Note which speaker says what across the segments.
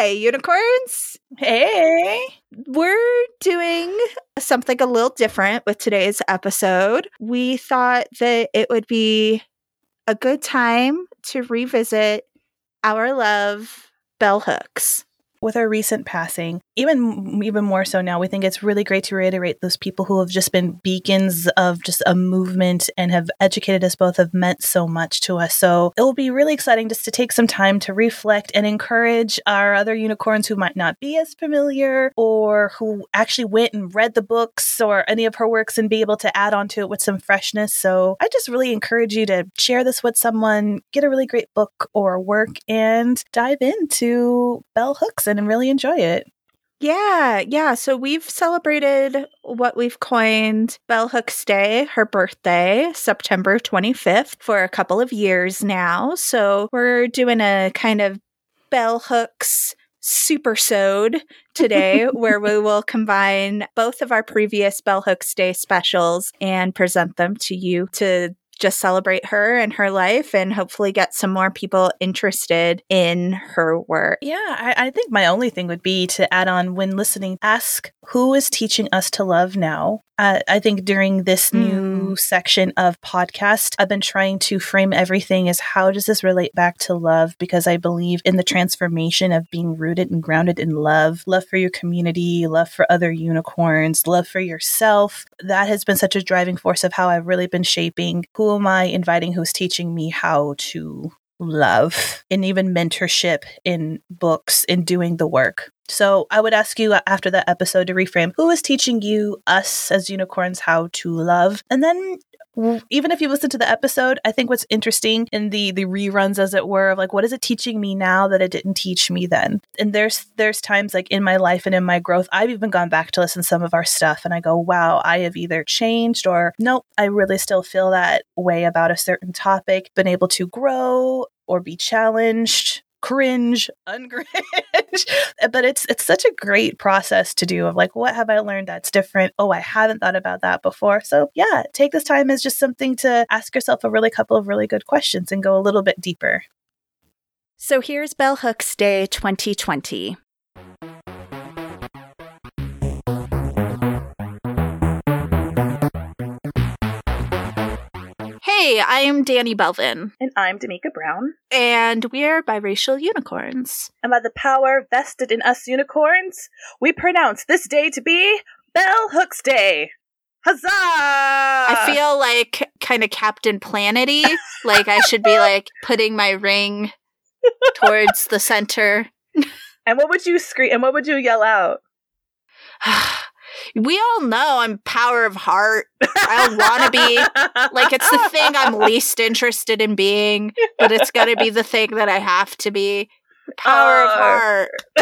Speaker 1: Hey, unicorns.
Speaker 2: Hey.
Speaker 1: We're doing something a little different with today's episode. We thought that it would be a good time to revisit our love, bell hooks
Speaker 2: with her recent passing, even even more so now, we think it's really great to reiterate those people who have just been beacons of just a movement and have educated us both, have meant so much to us. So it will be really exciting just to take some time to reflect and encourage our other unicorns who might not be as familiar or who actually went and read the books or any of her works and be able to add on to it with some freshness. So I just really encourage you to share this with someone, get a really great book or work, and dive into bell hooks and really enjoy it.
Speaker 1: Yeah, yeah. So we've celebrated what we've coined Bell Hooks Day, her birthday, September 25th, for a couple of years now. So we're doing a kind of Bell Hooks super sewed today where we will combine both of our previous Bell Hooks Day specials and present them to you to just celebrate her and her life and hopefully get some more people interested in her work.
Speaker 2: Yeah, I, I, think my only thing would be to add on when listening, ask who is teaching us to love now. Uh, I think during this mm. new section of podcast, I've been trying to frame everything as how does this relate back to love? Because I believe in the transformation of being rooted and grounded in love, love for your community, love for other unicorns, love for yourself. That has been such a driving force of how I've really been shaping who am I inviting who's teaching me how to love and even mentorship in books in doing the work. So I would ask you after that episode to reframe who is teaching you, us as unicorns, how to love? And then even if you listen to the episode, I think what's interesting in the the reruns, as it were, of like what is it teaching me now that it didn't teach me then? And there's there's times like in my life and in my growth, I've even gone back to listen to some of our stuff, and I go, wow, I have either changed or nope, I really still feel that way about a certain topic. Been able to grow or be challenged cringe, ungringe. but it's it's such a great process to do of like what have I learned that's different? Oh, I haven't thought about that before. So yeah, take this time as just something to ask yourself a really couple of really good questions and go a little bit deeper.
Speaker 1: So here's Bell Hooks Day 2020. Hey, I am Danny Belvin.
Speaker 2: And I'm Damika Brown.
Speaker 1: And we are biracial unicorns.
Speaker 2: And by the power vested in us unicorns, we pronounce this day to be Bell Hooks Day. Huzzah! I
Speaker 1: feel like kind of Captain Planety. like I should be like putting my ring towards the center.
Speaker 2: and what would you scream? And what would you yell out?
Speaker 1: we all know I'm power of heart. I want to be like it's the thing I'm least interested in being, but it's got to be the thing that I have to be. Power uh, of heart.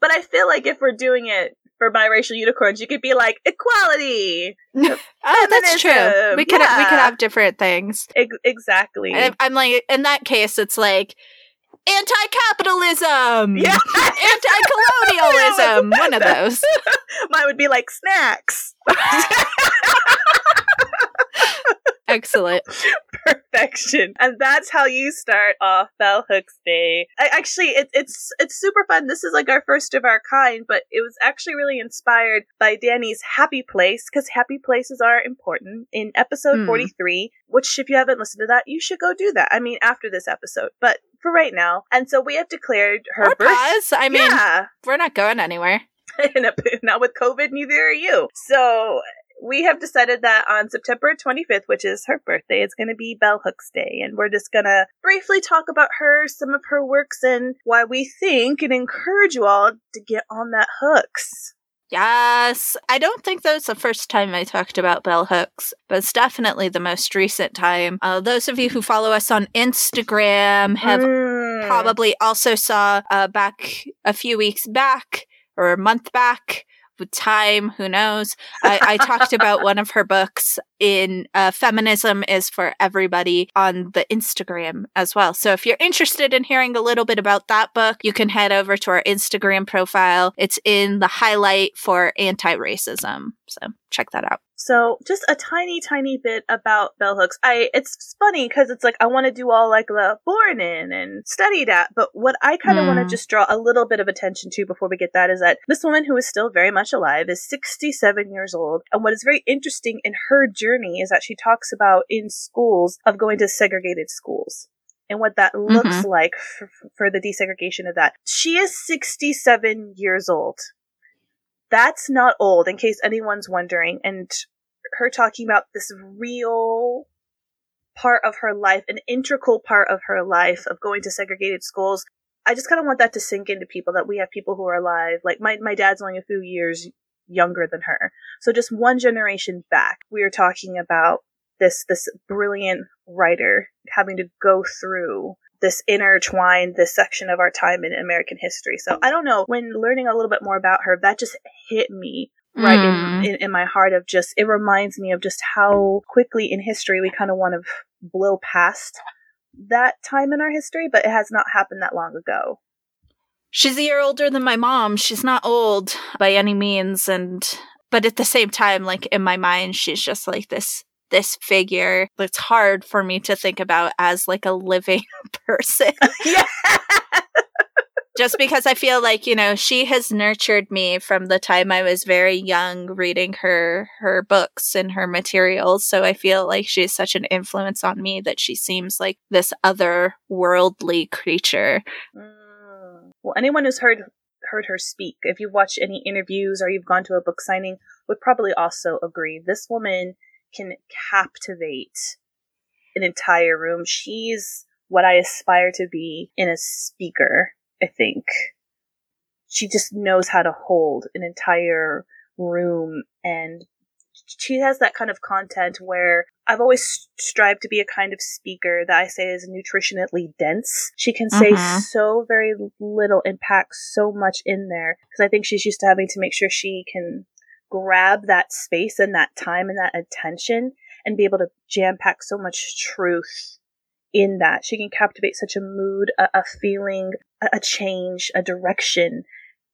Speaker 2: but I feel like if we're doing it for biracial unicorns, you could be like equality.
Speaker 1: oh, that's true. We could yeah. we could have different things.
Speaker 2: Ex- exactly.
Speaker 1: And I'm like in that case, it's like anti-capitalism, yeah. anti-colonialism. one of those.
Speaker 2: Mine would be like snacks.
Speaker 1: Excellent.
Speaker 2: Perfection. And that's how you start off Bell Hooks Day. I, actually, it, it's it's super fun. This is like our first of our kind, but it was actually really inspired by Danny's Happy Place because happy places are important in episode mm. 43, which if you haven't listened to that, you should go do that. I mean, after this episode, but for right now. And so we have declared her
Speaker 1: or birth. Pause. I mean, yeah. we're not going anywhere.
Speaker 2: not with COVID, neither are you. So we have decided that on September 25th, which is her birthday, it's going to be Bell Hooks Day. And we're just going to briefly talk about her, some of her works, and why we think and encourage you all to get on that hooks.
Speaker 1: Yes. I don't think that was the first time I talked about bell hooks, but it's definitely the most recent time. Uh, those of you who follow us on Instagram have mm. probably also saw uh, back a few weeks back or a month back time, who knows? I, I talked about one of her books in uh, Feminism is for Everybody on the Instagram as well. So if you're interested in hearing a little bit about that book, you can head over to our Instagram profile. It's in the highlight for anti racism. So check that out.
Speaker 2: So just a tiny, tiny bit about bell hooks. I it's funny because it's like I want to do all like the born in and study that, but what I kind of mm. want to just draw a little bit of attention to before we get that is that this woman who is still very much alive is 67 years old, and what is very interesting in her journey is that she talks about in schools of going to segregated schools and what that looks mm-hmm. like for, for the desegregation of that. She is 67 years old that's not old, in case anyone's wondering. And her talking about this real part of her life, an integral part of her life of going to segregated schools. I just kind of want that to sink into people that we have people who are alive. Like my, my dad's only a few years younger than her. So just one generation back, we are talking about this, this brilliant writer having to go through this intertwined this section of our time in American history. So I don't know. When learning a little bit more about her, that just hit me right mm. in, in, in, my heart of just it reminds me of just how quickly in history we kind of want to blow past that time in our history, but it has not happened that long ago.
Speaker 1: She's a year older than my mom. She's not old by any means and but at the same time like in my mind she's just like this this figure that's hard for me to think about as like a living person. yeah. Just because I feel like, you know, she has nurtured me from the time I was very young reading her her books and her materials. So I feel like she's such an influence on me that she seems like this other worldly creature.
Speaker 2: Mm. Well, anyone who's heard heard her speak, if you've watched any interviews or you've gone to a book signing, would probably also agree. This woman can captivate an entire room. She's what I aspire to be in a speaker, I think. She just knows how to hold an entire room and she has that kind of content where I've always strived to be a kind of speaker that I say is nutritionally dense. She can say uh-huh. so very little and pack so much in there because I think she's used to having to make sure she can grab that space and that time and that attention and be able to jam pack so much truth in that. She can captivate such a mood, a, a feeling, a, a, change, a direction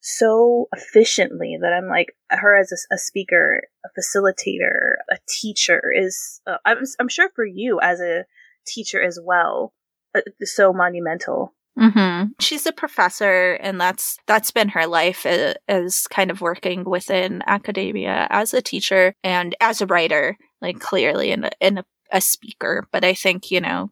Speaker 2: so efficiently that I'm like, her as a, a speaker, a facilitator, a teacher is, uh, I'm, I'm sure for you as a teacher as well, uh, so monumental.
Speaker 1: Mm-hmm. She's a professor, and that's that's been her life as kind of working within academia as a teacher and as a writer, like clearly in a, in a, a speaker. But I think you know,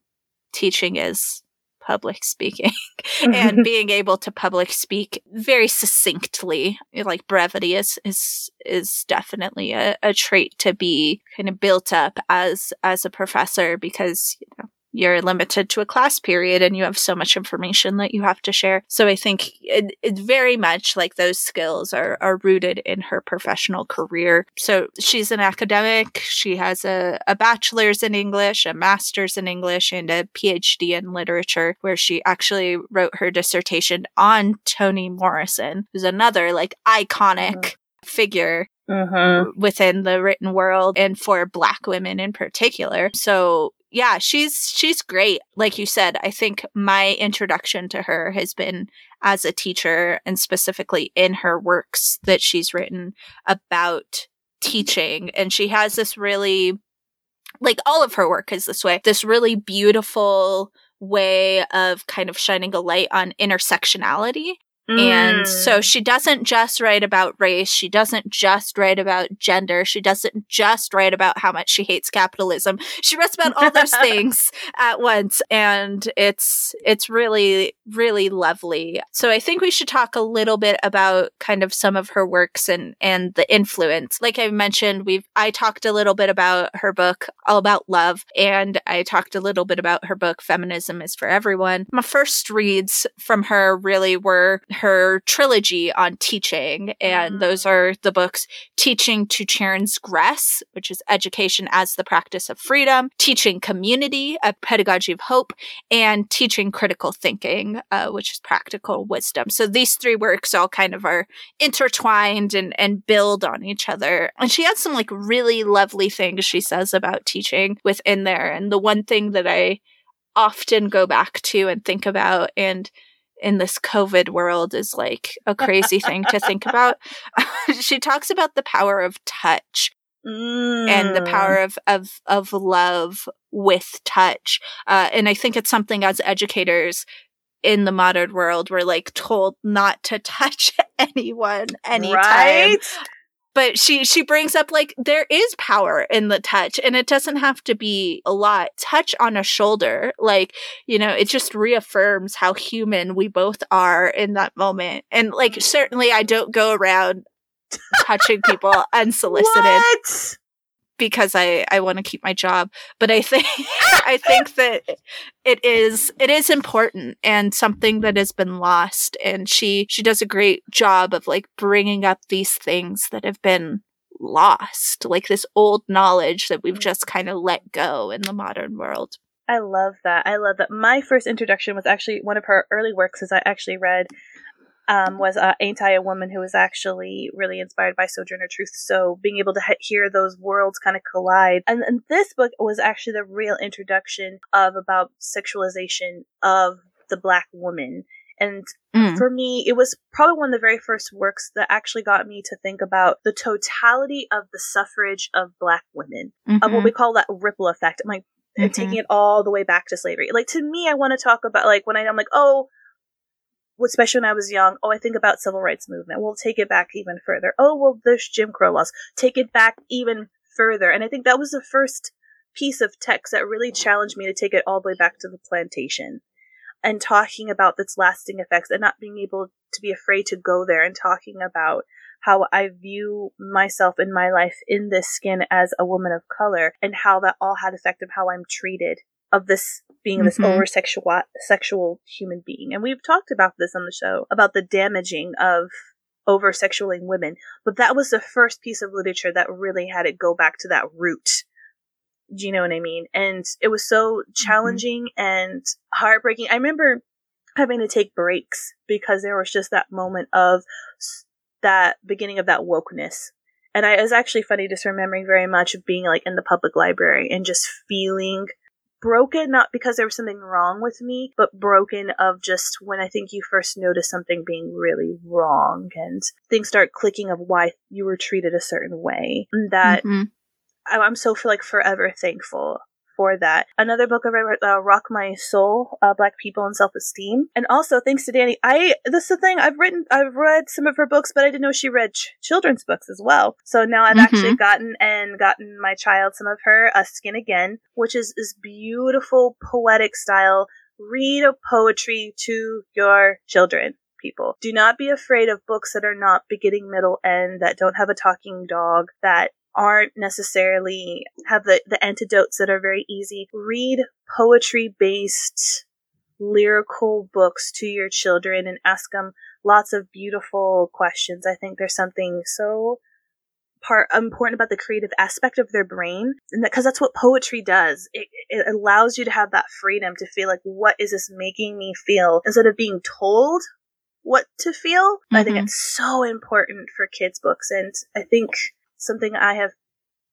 Speaker 1: teaching is public speaking and being able to public speak very succinctly like brevity is is is definitely a, a trait to be kind of built up as as a professor because you know you're limited to a class period and you have so much information that you have to share. So I think it, it's very much like those skills are, are rooted in her professional career. So she's an academic. She has a, a bachelor's in English, a master's in English, and a PhD in literature, where she actually wrote her dissertation on Toni Morrison, who's another like iconic mm-hmm. figure Mm-hmm. within the written world and for black women in particular. So yeah, she's she's great. Like you said, I think my introduction to her has been as a teacher and specifically in her works that she's written about teaching and she has this really like all of her work is this way. This really beautiful way of kind of shining a light on intersectionality Mm. And so mm. she doesn't just write about race. She doesn't just write about gender. She doesn't just write about how much she hates capitalism. She writes about all those things at once. And it's, it's really, really lovely. So I think we should talk a little bit about kind of some of her works and, and the influence. Like I mentioned, we've, I talked a little bit about her book, All About Love, and I talked a little bit about her book, Feminism is for Everyone. My first reads from her really were her trilogy on teaching, and mm. those are the books Teaching to Transgress, which is Education as the Practice of Freedom, Teaching Community, A Pedagogy of Hope, and Teaching Critical Thinking, uh, which is Practical Wisdom. So these three works all kind of are intertwined and, and build on each other. And she has some like really lovely things she says about teaching within there. And the one thing that I often go back to and think about and in this COVID world is like a crazy thing to think about. she talks about the power of touch mm. and the mm. power of, of, of love with touch. Uh, and I think it's something as educators in the modern world we're like told not to touch anyone anytime. Right? But she she brings up like there is power in the touch and it doesn't have to be a lot. Touch on a shoulder like you know it just reaffirms how human we both are in that moment. And like certainly i don't go around touching people unsolicited. what? Because I I want to keep my job. But I think I think that it is it is important and something that has been lost. And she she does a great job of like bringing up these things that have been lost, like this old knowledge that we've mm. just kind of let go in the modern world.
Speaker 2: I love that. I love that. My first introduction was actually one of her early works, as I actually read um, was uh, Ain't I a Woman, who was actually really inspired by Sojourner Truth. So being able to he- hear those worlds kind of collide. And, and this book was actually the real introduction of about sexualization of the black woman. And mm. for me, it was probably one of the very first works that actually got me to think about the totality of the suffrage of black women, mm-hmm. of what mm-hmm. we call that ripple effect. I'm like, mm-hmm. taking it all the way back to slavery. Like to me, I want to talk about like when I, I'm like, oh, especially when I was young, oh, I think about civil rights movement. We'll take it back even further. Oh, well, there's Jim Crow laws. Take it back even further. And I think that was the first piece of text that really challenged me to take it all the way back to the plantation and talking about its lasting effects and not being able to be afraid to go there and talking about how I view myself in my life in this skin as a woman of color and how that all had effect of how I'm treated of this being mm-hmm. this over sexual human being. And we've talked about this on the show about the damaging of over sexualing women. But that was the first piece of literature that really had it go back to that root. Do you know what I mean? And it was so mm-hmm. challenging mm-hmm. and heartbreaking. I remember having to take breaks because there was just that moment of that beginning of that wokeness. And I, it was actually funny just remembering very much of being like in the public library and just feeling broken not because there was something wrong with me, but broken of just when I think you first notice something being really wrong and things start clicking of why you were treated a certain way. That mm-hmm. I'm so like forever thankful for that. Another book I read, uh, Rock My Soul, uh, Black People and Self-Esteem. And also, thanks to Danny, I, this is the thing, I've written, I've read some of her books, but I didn't know she read ch- children's books as well. So now I've mm-hmm. actually gotten and gotten my child some of her, uh, Skin Again, which is this beautiful poetic style. Read a poetry to your children people. Do not be afraid of books that are not beginning, middle, end, that don't have a talking dog, that aren't necessarily have the, the antidotes that are very easy. Read poetry based lyrical books to your children and ask them lots of beautiful questions. I think there's something so part important about the creative aspect of their brain and because that, that's what poetry does it, it allows you to have that freedom to feel like what is this making me feel instead of being told what to feel mm-hmm. i think mm-hmm. it's so important for kids books and i think something I have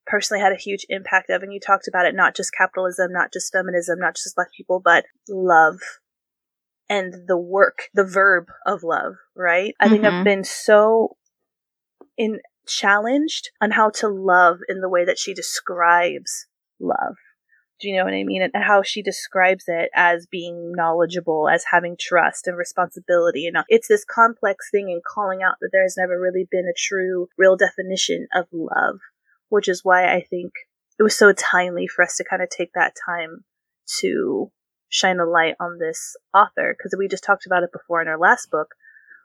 Speaker 2: personally had a huge impact of. And you talked about it, not just capitalism, not just feminism, not just black people, but love and the work, the verb of love, right? I mm-hmm. think I've mm-hmm. been so in challenged on how to love in the way that she describes love. Do you know what I mean? And how she describes it as being knowledgeable, as having trust and responsibility. And it's this complex thing and calling out that there has never really been a true, real definition of love, which is why I think it was so timely for us to kind of take that time to shine a light on this author. Because we just talked about it before in our last book.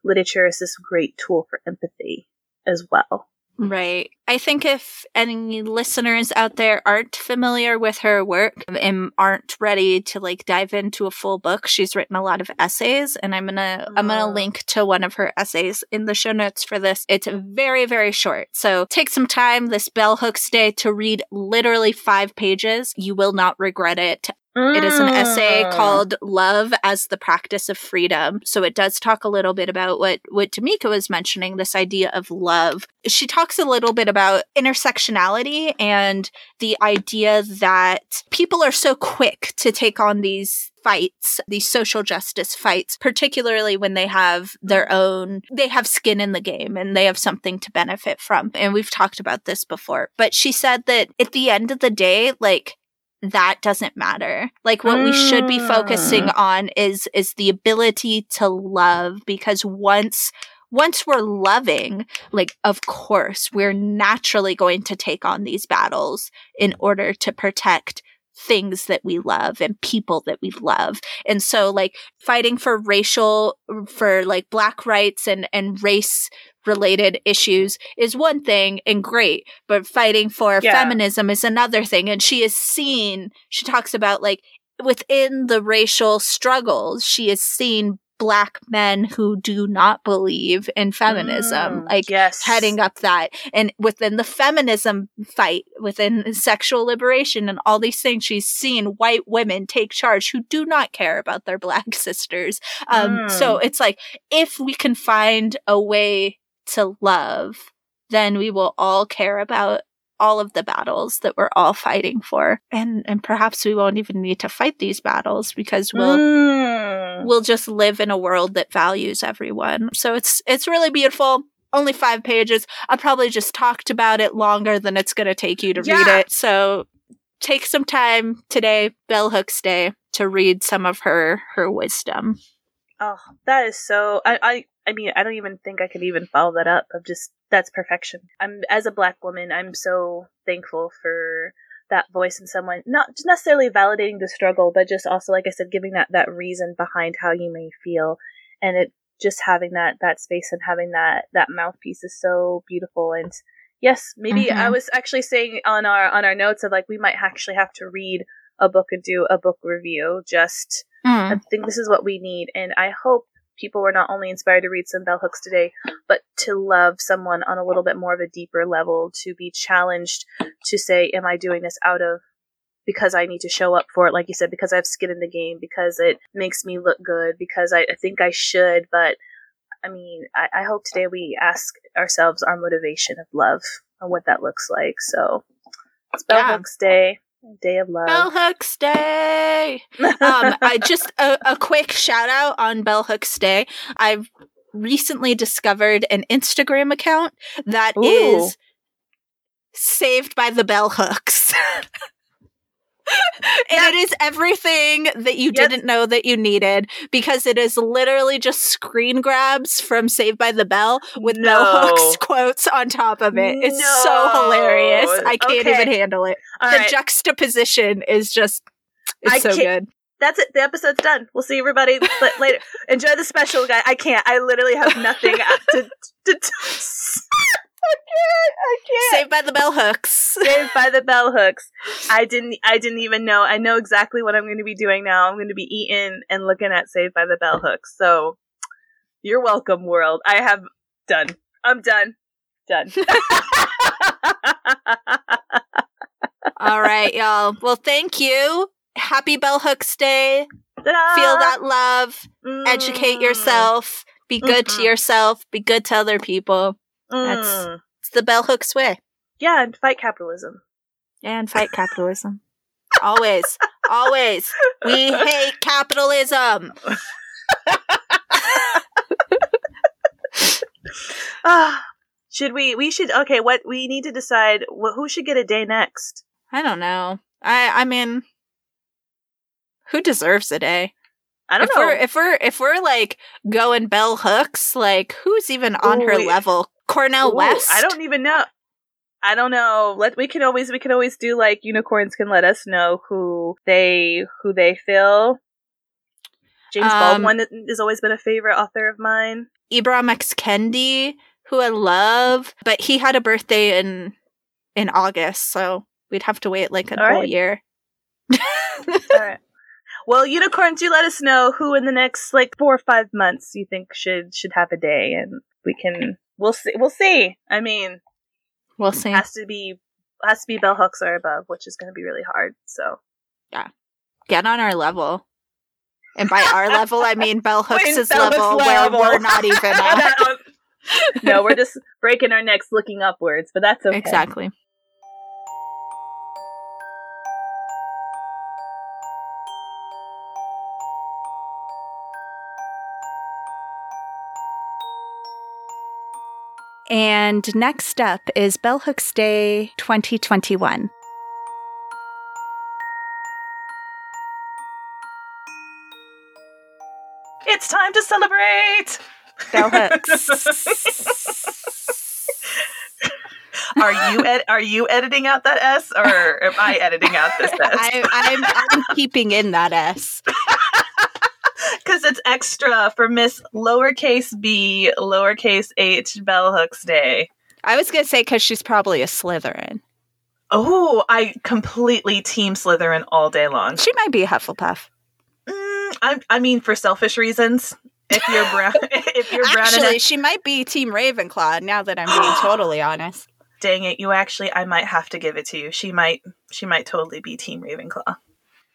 Speaker 2: Literature is this great tool for empathy as well.
Speaker 1: Right. I think if any listeners out there aren't familiar with her work and aren't ready to like dive into a full book, she's written a lot of essays and I'm going to I'm going to oh. link to one of her essays in the show notes for this. It's very very short. So take some time this bell hooks day to read literally 5 pages. You will not regret it. It is an essay mm. called Love as the Practice of Freedom. So it does talk a little bit about what, what Tamika was mentioning, this idea of love. She talks a little bit about intersectionality and the idea that people are so quick to take on these fights, these social justice fights, particularly when they have their own, they have skin in the game and they have something to benefit from. And we've talked about this before. But she said that at the end of the day, like, that doesn't matter. Like what mm. we should be focusing mm. on is is the ability to love because once once we're loving, like, of course, we're naturally going to take on these battles in order to protect things that we love and people that we love. And so like fighting for racial for like black rights and and race related issues is one thing and great, but fighting for yeah. feminism is another thing. And she is seen, she talks about like within the racial struggles, she is seen black men who do not believe in feminism, mm, like yes. heading up that. And within the feminism fight, within sexual liberation and all these things, she's seen white women take charge who do not care about their black sisters. Um, mm. So it's like, if we can find a way to love, then we will all care about all of the battles that we're all fighting for. And and perhaps we won't even need to fight these battles because we'll mm. we'll just live in a world that values everyone. So it's it's really beautiful. Only five pages. I probably just talked about it longer than it's going to take you to yeah. read it. So take some time today bell hooks day to read some of her her wisdom.
Speaker 2: Oh that is so i i I mean, I don't even think I could even follow that up of just that's perfection. I'm as a black woman, I'm so thankful for that voice in someone, not necessarily validating the struggle, but just also, like I said, giving that that reason behind how you may feel, and it just having that that space and having that that mouthpiece is so beautiful. And yes, maybe mm-hmm. I was actually saying on our on our notes of like we might actually have to read a book and do a book review. Just mm. I think this is what we need, and I hope people were not only inspired to read some bell hooks today, but to love someone on a little bit more of a deeper level, to be challenged to say, Am I doing this out of because I need to show up for it, like you said, because I have skin in the game, because it makes me look good, because I, I think I should, but I mean, I, I, hope today we ask ourselves our motivation of love and what that looks like. So it's Bell yeah. Hooks Day. Day of Love.
Speaker 1: Bell Hooks Day. um, I just a, a quick shout out on Bell Hooks Day. I've recently discovered an Instagram account that Ooh. is saved by the bell hooks. and yep. it is everything that you yep. didn't know that you needed because it is literally just screen grabs from Saved by the Bell with no, no hooks quotes on top of it. It's no. so hilarious. I can't okay. even handle it. All the right. juxtaposition is just it's I so good.
Speaker 2: That's it. The episode's done. We'll see everybody later. Enjoy the special, guy. I can't. I literally have nothing to, to, to
Speaker 1: I can't. I can't. Saved by the bell hooks.
Speaker 2: Saved by the bell hooks. I didn't. I didn't even know. I know exactly what I'm going to be doing now. I'm going to be eating and looking at Saved by the Bell hooks. So, you're welcome, world. I have done. I'm done. Done.
Speaker 1: All right, y'all. Well, thank you. Happy Bell Hooks Day. Ta-da! Feel that love. Mm. Educate yourself. Be good mm-hmm. to yourself. Be good to other people. That's mm. it's the bell hooks way.
Speaker 2: Yeah, and fight capitalism.
Speaker 1: And fight capitalism. always, always. We hate capitalism.
Speaker 2: Ah, should we? We should. Okay, what we need to decide. Wh- who should get a day next?
Speaker 1: I don't know. I I mean, who deserves a day?
Speaker 2: I don't
Speaker 1: if
Speaker 2: know.
Speaker 1: We're, if we're if we're like going bell hooks, like who's even on Ooh, her level? Cornel Ooh, West.
Speaker 2: I don't even know. I don't know. Let we can always we can always do like unicorns can let us know who they who they feel. James um, Baldwin has always been a favorite author of mine.
Speaker 1: Ibram X Kendi, who I love, but he had a birthday in in August, so we'd have to wait like a All whole right. year.
Speaker 2: All right. Well, unicorns, you let us know who in the next like four or five months you think should should have a day, and we can we'll see. We'll see. I mean,
Speaker 1: we'll see.
Speaker 2: Has to be has to be bell hooks or above, which is going to be really hard. So
Speaker 1: yeah, get on our level. And by our level, I mean bell hooks' level, level, where we're not even at.
Speaker 2: no, we're just breaking our necks looking upwards, but that's okay.
Speaker 1: Exactly. And next up is Bell Hooks Day 2021.
Speaker 2: It's time to celebrate!
Speaker 1: Bell Hooks.
Speaker 2: are you ed- are you editing out that S or am I editing out this S?
Speaker 1: I, I'm, I'm keeping in that S.
Speaker 2: Because it's extra for Miss Lowercase B, Lowercase H Bell Hooks Day.
Speaker 1: I was going to say because she's probably a Slytherin.
Speaker 2: Oh, I completely team Slytherin all day long.
Speaker 1: She might be a Hufflepuff.
Speaker 2: Mm, I, I mean, for selfish reasons. If you're brown, if you're brown
Speaker 1: Actually,
Speaker 2: enough,
Speaker 1: she might be Team Ravenclaw. Now that I'm being totally honest.
Speaker 2: dang it, you actually, I might have to give it to you. She might, she might totally be Team Ravenclaw.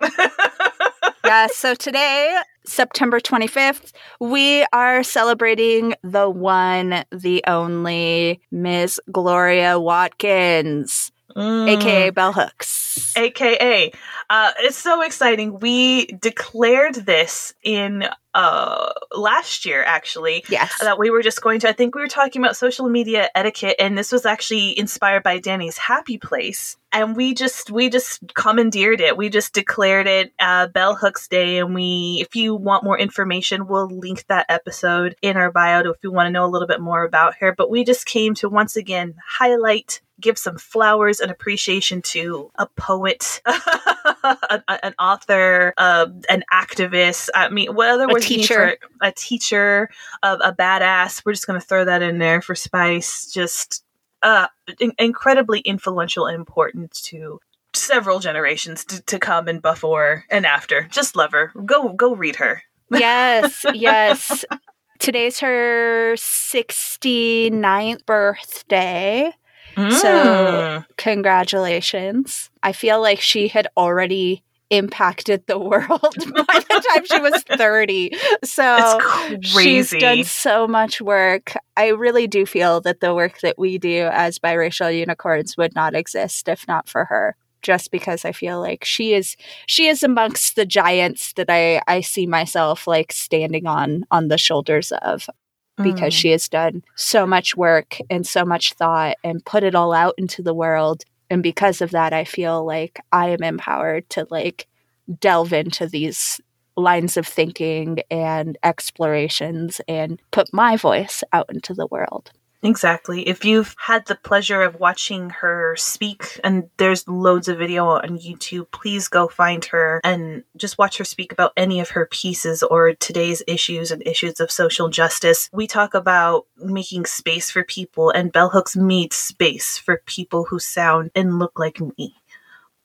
Speaker 1: yeah, so today, September 25th, we are celebrating the one, the only Miss Gloria Watkins,
Speaker 2: Mm.
Speaker 1: aka Bell Hooks.
Speaker 2: AKA. Uh, it's so exciting. We declared this in uh, last year, actually.
Speaker 1: Yes.
Speaker 2: That we were just going to, I think we were talking about social media etiquette, and this was actually inspired by Danny's Happy Place. And we just, we just commandeered it. We just declared it uh, Bell Hooks Day. And we, if you want more information, we'll link that episode in our bio if you want to know a little bit more about her. But we just came to once again highlight give some flowers and appreciation to a poet, an, an author, uh, an activist. I mean, what other
Speaker 1: A
Speaker 2: words need
Speaker 1: teacher.
Speaker 2: A teacher, a, a badass. We're just going to throw that in there for spice. Just uh, in- incredibly influential and important to several generations to, to come and before and after. Just love her. Go go read her.
Speaker 1: yes, yes. Today's her 69th birthday. So-
Speaker 2: Mm.
Speaker 1: Congratulations. I feel like she had already impacted the world by the time she was 30. So she's done so much work. I really do feel that the work that we do as biracial unicorns would not exist if not for her. Just because I feel like she is she is amongst the giants that I I see myself like standing on on the shoulders of because
Speaker 2: Mm.
Speaker 1: she has done so much work and so much thought and put it all out into the world and because of that i feel like i am empowered to like delve into these lines of thinking and explorations and put my voice out into the world
Speaker 2: Exactly. If you've had the pleasure of watching her speak, and there's loads of video on YouTube, please go find her and just watch her speak about any of her pieces or today's issues and issues of social justice. We talk about making space for people, and Bell Hooks made space for people who sound and look like me.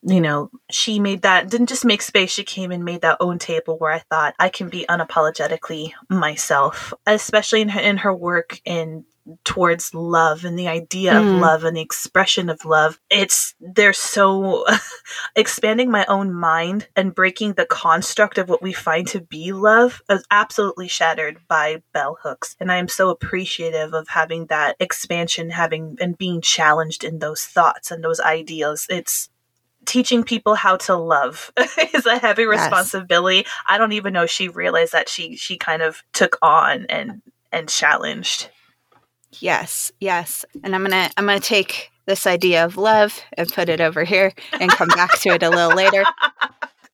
Speaker 2: You know, she made that, didn't just make space, she came and made that own table where I thought I can be unapologetically myself, especially in her, in her work in towards love and the idea
Speaker 1: Mm.
Speaker 2: of love and the expression of love. It's they're so expanding my own mind and breaking the construct of what we find to be love is absolutely shattered by bell hooks. And I am so appreciative of having that expansion, having and being challenged in those thoughts and those ideas. It's teaching people how to love is a heavy responsibility. I don't even know she realized that she she kind of took on and and challenged.
Speaker 1: Yes yes and i'm gonna i'm gonna take this idea of love and put it over here and come back to it a little later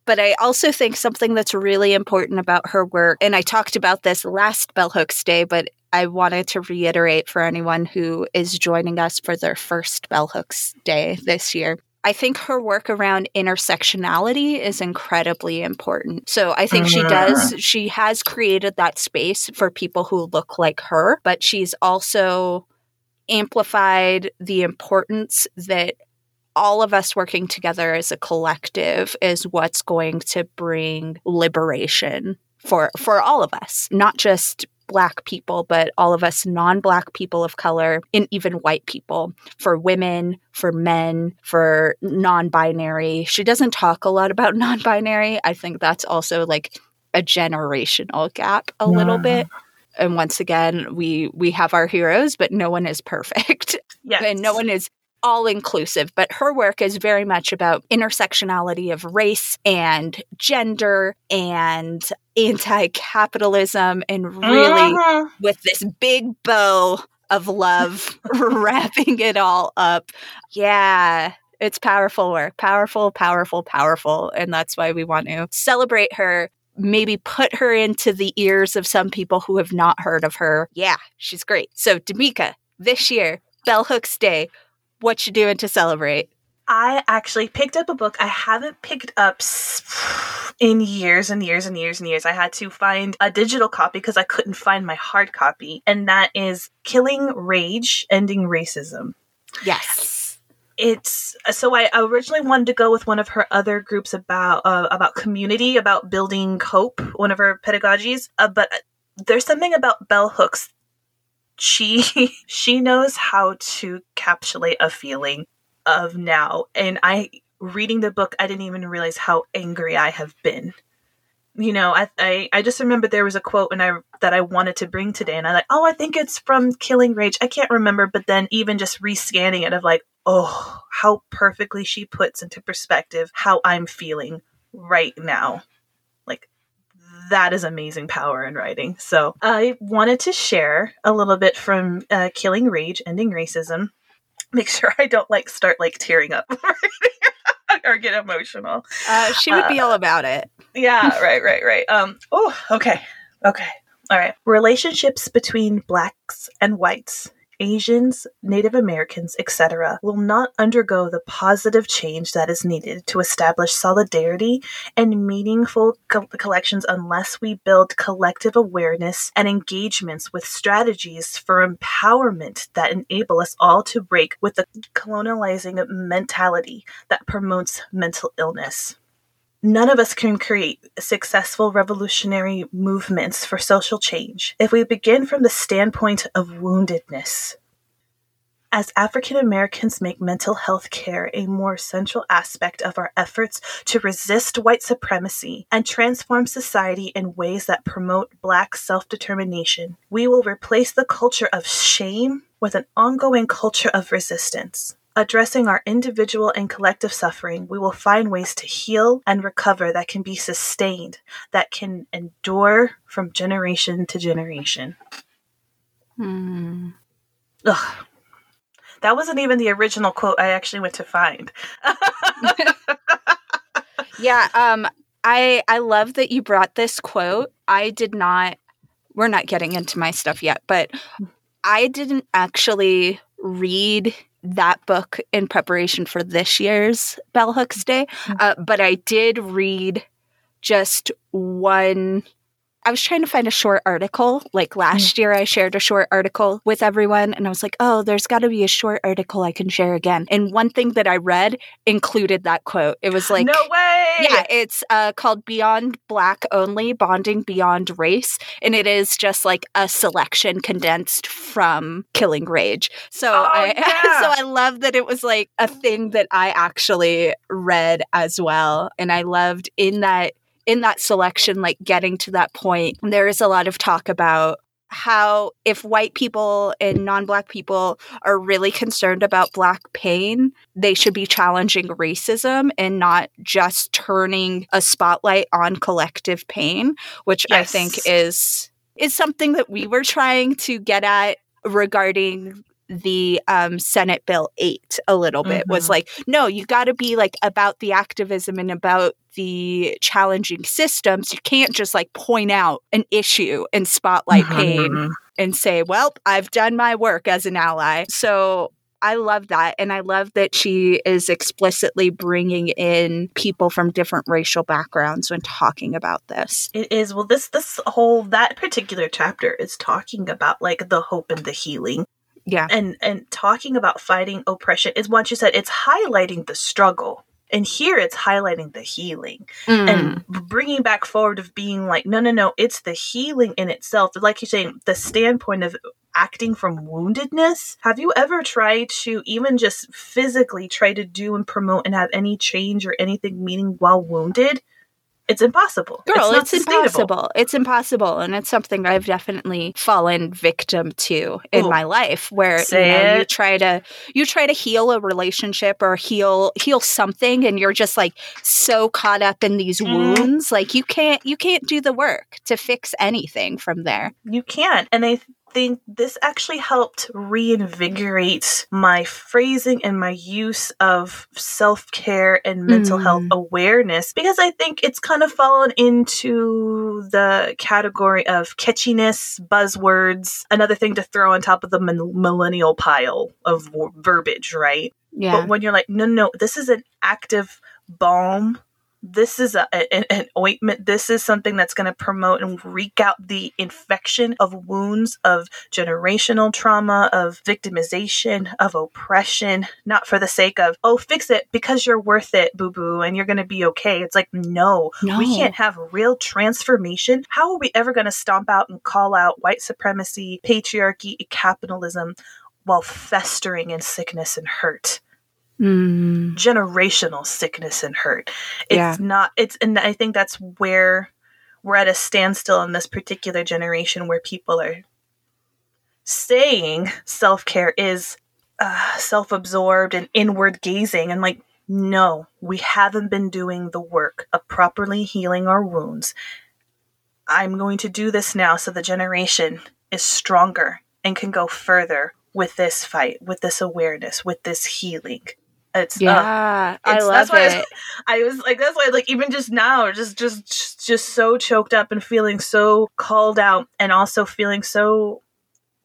Speaker 1: But I also think something that's really important about her work, and I talked about this last Bell Hooks Day, but I wanted to reiterate for anyone who is joining us for their first Bell Hooks Day this year. I think her work around intersectionality is incredibly important. So I think she mm-hmm. does, she has created that space for people who look like her, but she's also amplified the importance that all of us working together as a collective is what's going to bring liberation for for all of us not just black people but all of us non-black people of color and even white people for women for men for non-binary. She doesn't talk a lot about non-binary. I think that's also like a generational gap a little bit. And once again we we have our heroes but no one is perfect.
Speaker 2: Yes.
Speaker 1: and no one is all inclusive, but her work is very much about intersectionality of race and gender and anti capitalism and really
Speaker 2: Mhm.
Speaker 1: with this big bow of love wrapping it all up. Yeah, it's powerful work. Powerful, powerful, powerful. And that's why we want to celebrate her. Maybe put her into the ears of some people who have not heard of her. Yeah, she's great. So, Damika, this year, Bell Hooks Day, what you doing to celebrate?
Speaker 2: I actually picked up a book I haven't picked up in years and years and years and years. I had to find a digital copy because I couldn't find my hard copy, and that is Killing Rage Ending Racism.
Speaker 1: Yes.
Speaker 2: It's so I originally wanted to go with one of her other groups about uh, about community, about building hope, one of her pedagogies, uh, but there's something about Bell Hooks she she knows how to encapsulate a feeling of now. And I reading the book, I didn't even realize how angry I have been. You know, I, I I just remember there was a quote and I that I wanted to bring today, and I like, oh, I think it's from Killing Rage. I can't remember, but then even just rescanning it, of like, oh, how perfectly she puts into perspective how I'm feeling right now. That is amazing power in writing. So I wanted to share a little bit from uh, Killing Rage, Ending Racism make sure I don't like start like tearing up or get emotional.
Speaker 1: Uh, she would be uh, all about it.
Speaker 2: Yeah, right, right, right. Um. Oh, okay, okay, all right. Relationships between blacks and whites Asians, Native Americans, etc., will not undergo the positive change that is needed to establish solidarity and meaningful co- collections unless we build collective awareness and engagements with strategies for empowerment that enable us all to break with the colonializing mentality that promotes mental illness. None of us can create successful revolutionary movements for social change if we begin from the standpoint of woundedness. As African Americans make mental health care a more central aspect of our efforts to resist white supremacy and transform society in ways that promote Black self determination, we will replace the culture of shame with an ongoing culture of resistance. Addressing our individual and collective suffering, we will find ways to heal and recover that can be sustained, that can endure from generation to generation. Hmm. Ugh. That wasn't even the original quote I actually went to find.
Speaker 1: yeah, um I I love that you brought this quote. I did not we're not getting into my stuff yet, but I didn't actually read that book in preparation for this year's Bell Hooks Day, mm-hmm. uh, but I did read just one I was trying to find a short article. Like last mm. year, I shared a short article with everyone, and I was like, oh, there's got to be a short article I can share again. And one thing that I read included that quote. It was like,
Speaker 2: no way.
Speaker 1: Yeah, it's uh, called Beyond Black Only Bonding Beyond Race. And it is just like a selection condensed from Killing Rage. So, oh, I, yeah. so I love that it was like a thing that I actually read as well. And I loved in that in that selection, like getting to that point, there is a lot of talk about how if white people and non-black people are really concerned about black pain they should be challenging racism and not just turning a spotlight on collective pain which yes. i think is is something that we were trying to get at regarding the um, Senate Bill 8 a little bit mm-hmm. was like, no, you got to be like about the activism and about the challenging systems. You can't just like point out an issue and spotlight mm-hmm. pain and say, well, I've done my work as an ally. So I love that. And I love that she is explicitly bringing in people from different racial backgrounds when talking about this.
Speaker 2: It is. Well, this, this whole, that particular chapter is talking about like the hope and the healing
Speaker 1: yeah.
Speaker 2: And and talking about fighting oppression is what you said it's highlighting the struggle. And here it's highlighting the healing mm. and bringing back forward of being like no no no it's the healing in itself. Like you're saying the standpoint of acting from woundedness. Have you ever tried to even just physically try to do and promote and have any change or anything meaning while wounded it's impossible.
Speaker 1: Girl, it's, it's impossible. It's impossible. And it's something I've definitely fallen victim to in Ooh, my life where you, know, you try to you try to heal a relationship or heal heal something and you're just like so caught up in these mm. wounds. Like you can't you can't do the work to fix anything from there.
Speaker 2: You can't. And I think this actually helped reinvigorate my phrasing and my use of self care and mental mm. health awareness because I think it's kind of fallen into the category of catchiness, buzzwords, another thing to throw on top of the millennial pile of verbiage, right? Yeah. But when you're like, no, no, this is an active balm this is a, an, an ointment. This is something that's going to promote and wreak out the infection of wounds of generational trauma, of victimization, of oppression, not for the sake of, oh, fix it because you're worth it, boo boo, and you're going to be okay. It's like, no, no, we can't have real transformation. How are we ever going to stomp out and call out white supremacy, patriarchy, capitalism while festering in sickness and hurt? Mm. generational sickness and hurt. It's yeah. not, it's, and I think that's where we're at a standstill in this particular generation where people are saying self care is uh, self absorbed and inward gazing. And like, no, we haven't been doing the work of properly healing our wounds. I'm going to do this now so the generation is stronger and can go further with this fight, with this awareness, with this healing. It's
Speaker 1: yeah, uh, it's, I love that's why it.
Speaker 2: I was, I was like, that's why, like, even just now, just, just, just so choked up and feeling so called out, and also feeling so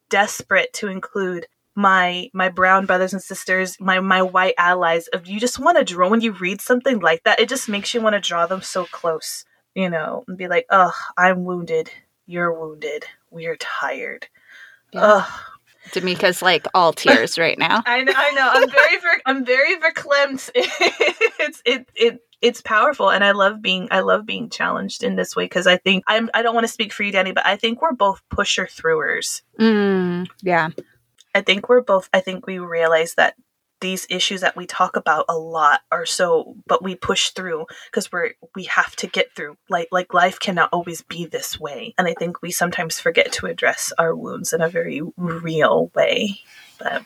Speaker 2: desperate to include my my brown brothers and sisters, my my white allies. Of you just want to draw when you read something like that, it just makes you want to draw them so close, you know, and be like, "Oh, I'm wounded. You're wounded. We're tired." Yeah. Ugh,
Speaker 1: Damika's like all tears right now.
Speaker 2: I know, I know. I'm very, ver- I'm very verklempt. it's it it it's powerful, and I love being I love being challenged in this way because I think I'm I don't want to speak for you, Danny, but I think we're both pusher throwers.
Speaker 1: Mm, yeah.
Speaker 2: I think we're both. I think we realize that these issues that we talk about a lot are so but we push through because we're we have to get through. Like like life cannot always be this way. And i think we sometimes forget to address our wounds in a very real way. But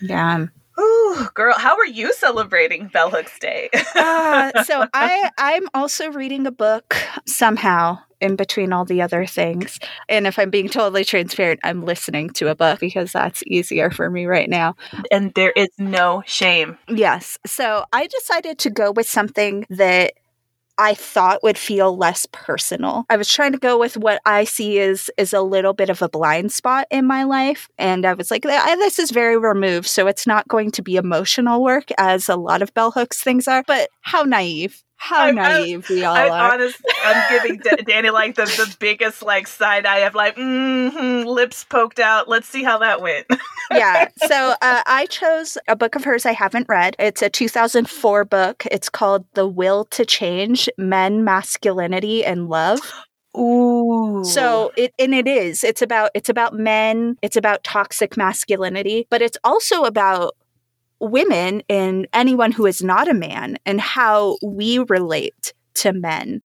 Speaker 1: yeah
Speaker 2: Ooh, girl, how are you celebrating Bell Hooks Day?
Speaker 1: uh, so I I'm also reading a book somehow in between all the other things. And if I'm being totally transparent, I'm listening to a book because that's easier for me right now.
Speaker 2: And there is no shame.
Speaker 1: Yes. So I decided to go with something that I thought would feel less personal. I was trying to go with what I see is is a little bit of a blind spot in my life and I was like this is very removed so it's not going to be emotional work as a lot of bell hooks things are but how naive how I'm, naive I'm, we all I, are.
Speaker 2: Honestly, I'm giving D- Danny like the, the biggest like side eye of like mm-hmm, lips poked out. Let's see how that went.
Speaker 1: yeah. So uh, I chose a book of hers I haven't read. It's a 2004 book. It's called The Will to Change: Men, Masculinity, and Love.
Speaker 2: Ooh.
Speaker 1: So it and it is. It's about it's about men, it's about toxic masculinity, but it's also about women and anyone who is not a man and how we relate to men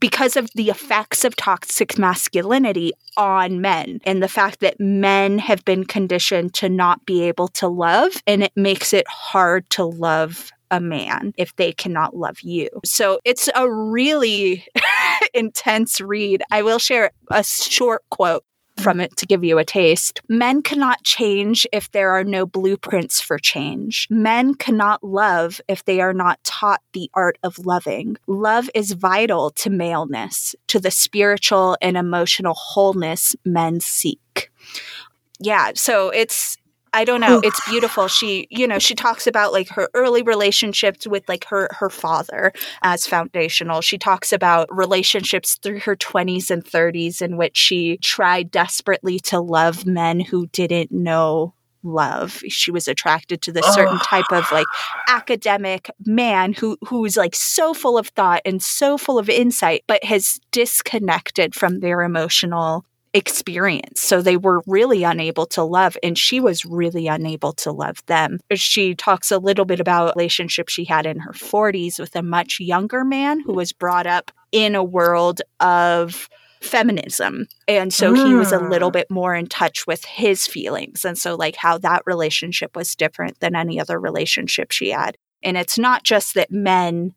Speaker 1: because of the effects of toxic masculinity on men and the fact that men have been conditioned to not be able to love and it makes it hard to love a man if they cannot love you. So it's a really intense read. I will share a short quote from it to give you a taste. Men cannot change if there are no blueprints for change. Men cannot love if they are not taught the art of loving. Love is vital to maleness, to the spiritual and emotional wholeness men seek. Yeah, so it's I don't know. It's beautiful. She, you know, she talks about like her early relationships with like her her father as foundational. She talks about relationships through her 20s and 30s in which she tried desperately to love men who didn't know love. She was attracted to this certain type of like academic man who who's like so full of thought and so full of insight but has disconnected from their emotional experience. So they were really unable to love, and she was really unable to love them. She talks a little bit about relationship she had in her 40s with a much younger man who was brought up in a world of feminism. And so he was a little mm. bit more in touch with his feelings. And so, like, how that relationship was different than any other relationship she had. And it's not just that men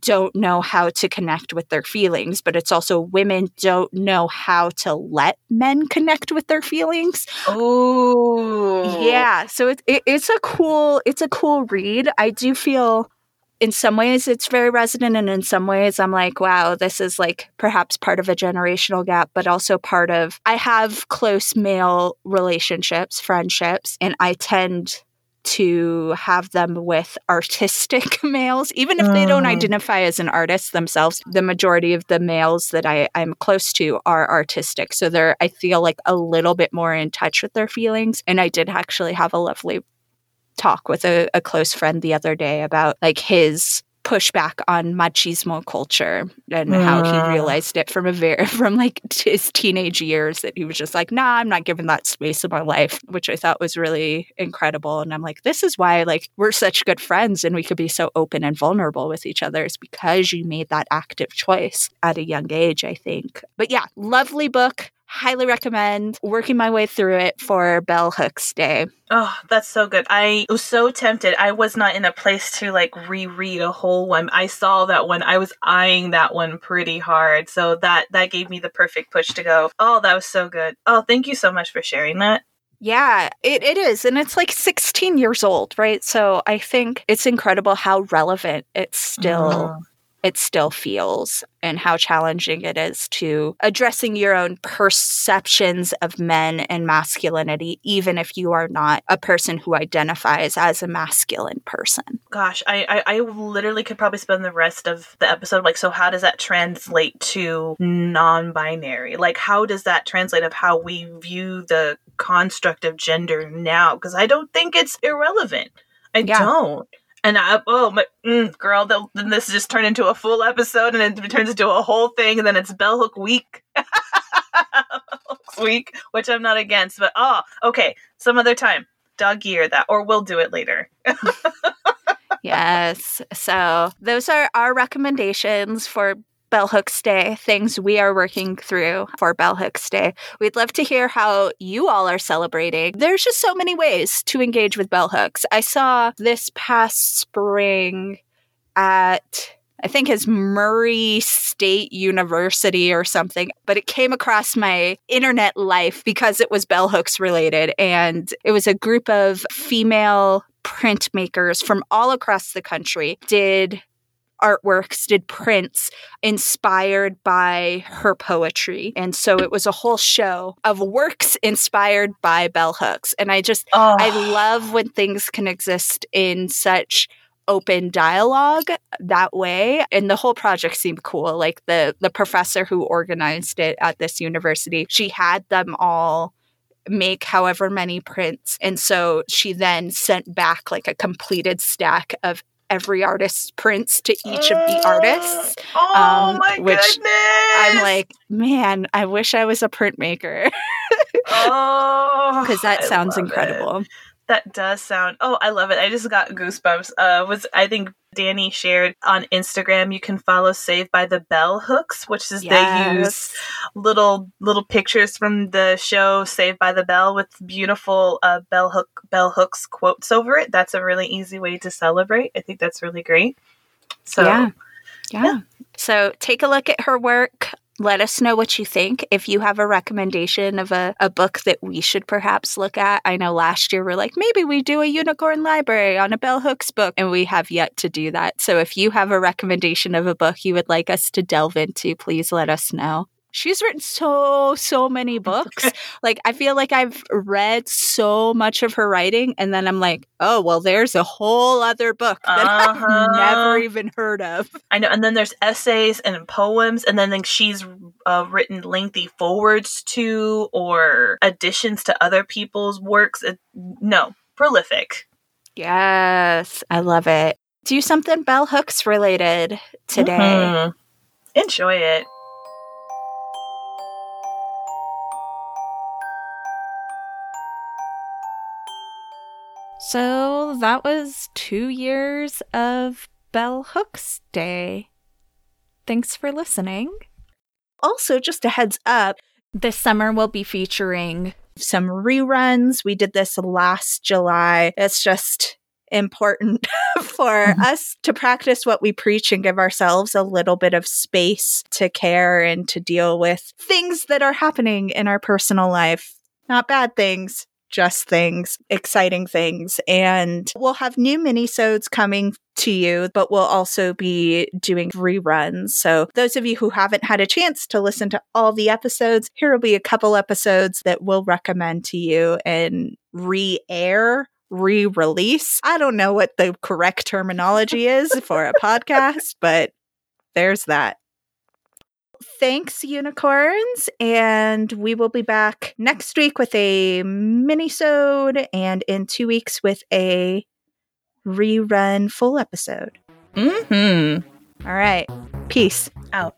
Speaker 1: don't know how to connect with their feelings, but it's also women don't know how to let men connect with their feelings.
Speaker 2: Oh,
Speaker 1: yeah. So it, it, it's a cool it's a cool read. I do feel in some ways it's very resonant and in some ways i'm like wow this is like perhaps part of a generational gap but also part of i have close male relationships friendships and i tend to have them with artistic males, even if they don't mm. identify as an artist themselves. The majority of the males that I, I'm close to are artistic. So they're, I feel like a little bit more in touch with their feelings. And I did actually have a lovely talk with a, a close friend the other day about like his pushback on machismo culture and uh. how he ah. realized it from a very from like his teenage years that he was just like nah i'm not giving that space in my life which i thought was really incredible and i'm like this is why like we're such good friends and we could be so open and vulnerable with each other is because you made that active choice at a young age i think but yeah lovely book highly recommend working my way through it for Bell Hooks Day.
Speaker 2: Oh, that's so good. I was so tempted. I was not in a place to like reread a whole one. I saw that one. I was eyeing that one pretty hard. So that that gave me the perfect push to go. Oh, that was so good. Oh, thank you so much for sharing that.
Speaker 1: Yeah, it, it is. And it's like 16 years old, right? So I think it's incredible how relevant it's still mm it still feels and how challenging it is to addressing your own perceptions of men and masculinity, even if you are not a person who identifies as a masculine person.
Speaker 2: Gosh, I, I, I literally could probably spend the rest of the episode like, so how does that translate to non binary? Like, how does that translate of how we view the construct of gender now? Because I don't think it's irrelevant. I yeah. don't. And I, oh my mm, girl, then this just turned into a full episode, and it turns into a whole thing, and then it's Bell Hook Week, week, which I'm not against. But oh, okay, some other time, dog year that, or we'll do it later.
Speaker 1: yes. So those are our recommendations for Bell Hooks Day, things we are working through for Bell Hooks Day. We'd love to hear how you all are celebrating. There's just so many ways to engage with bell hooks. I saw this past spring at I think his Murray State University or something, but it came across my internet life because it was bell hooks related. And it was a group of female printmakers from all across the country did artworks, did prints inspired by her poetry. And so it was a whole show of works inspired by bell hooks. And I just, oh. I love when things can exist in such open dialogue that way and the whole project seemed cool like the the professor who organized it at this university she had them all make however many prints. And so she then sent back like a completed stack of every artist's prints to each of the artists.
Speaker 2: Oh um, my which goodness!
Speaker 1: I'm like, man, I wish I was a printmaker.
Speaker 2: oh,
Speaker 1: because that sounds incredible.
Speaker 2: It. That does sound. Oh, I love it. I just got goosebumps. Uh, was I think Danny shared on Instagram. You can follow Saved by the Bell Hooks, which is yes. they use little little pictures from the show Saved by the Bell with beautiful uh, bell hook bell hooks quotes over it. That's a really easy way to celebrate. I think that's really great. So
Speaker 1: yeah. Yeah. yeah. So take a look at her work let us know what you think. If you have a recommendation of a, a book that we should perhaps look at. I know last year we're like, maybe we do a unicorn library on a Bell Hooks book, and we have yet to do that. So if you have a recommendation of a book you would like us to delve into, please let us know she's written so so many books. Like i feel like i've read so much of her writing and then i'm like oh well there's a whole other book that uh-huh. i've never even heard of.
Speaker 2: I know and then there's essays and poems and then, then she's uh, written lengthy forwards to or additions to other people's works. It, no prolific.
Speaker 1: Yes i love it. Do something bell hooks related today. Mm-hmm.
Speaker 2: enjoy it
Speaker 1: So that was two years of Bell Hooks Day. Thanks for listening. Also, just a heads up this summer we'll be featuring some reruns. We did this last July. It's just important for mm-hmm. us to practice what we preach and give ourselves a little bit of space to care and to deal with things that are happening in our personal life. Not bad things, just things, exciting things. And we'll have new minisodes coming to you, but we'll also be doing reruns. So those of you who haven't had a chance to listen to all the episodes, here will be a couple episodes that we'll recommend to you and re-air re release. I don't know what the correct terminology is for a podcast, but there's that thanks, unicorns. And we will be back next week with a mini-sode and in two weeks with a rerun full episode.
Speaker 3: Mm-hmm.
Speaker 1: All right. Peace.
Speaker 3: Out.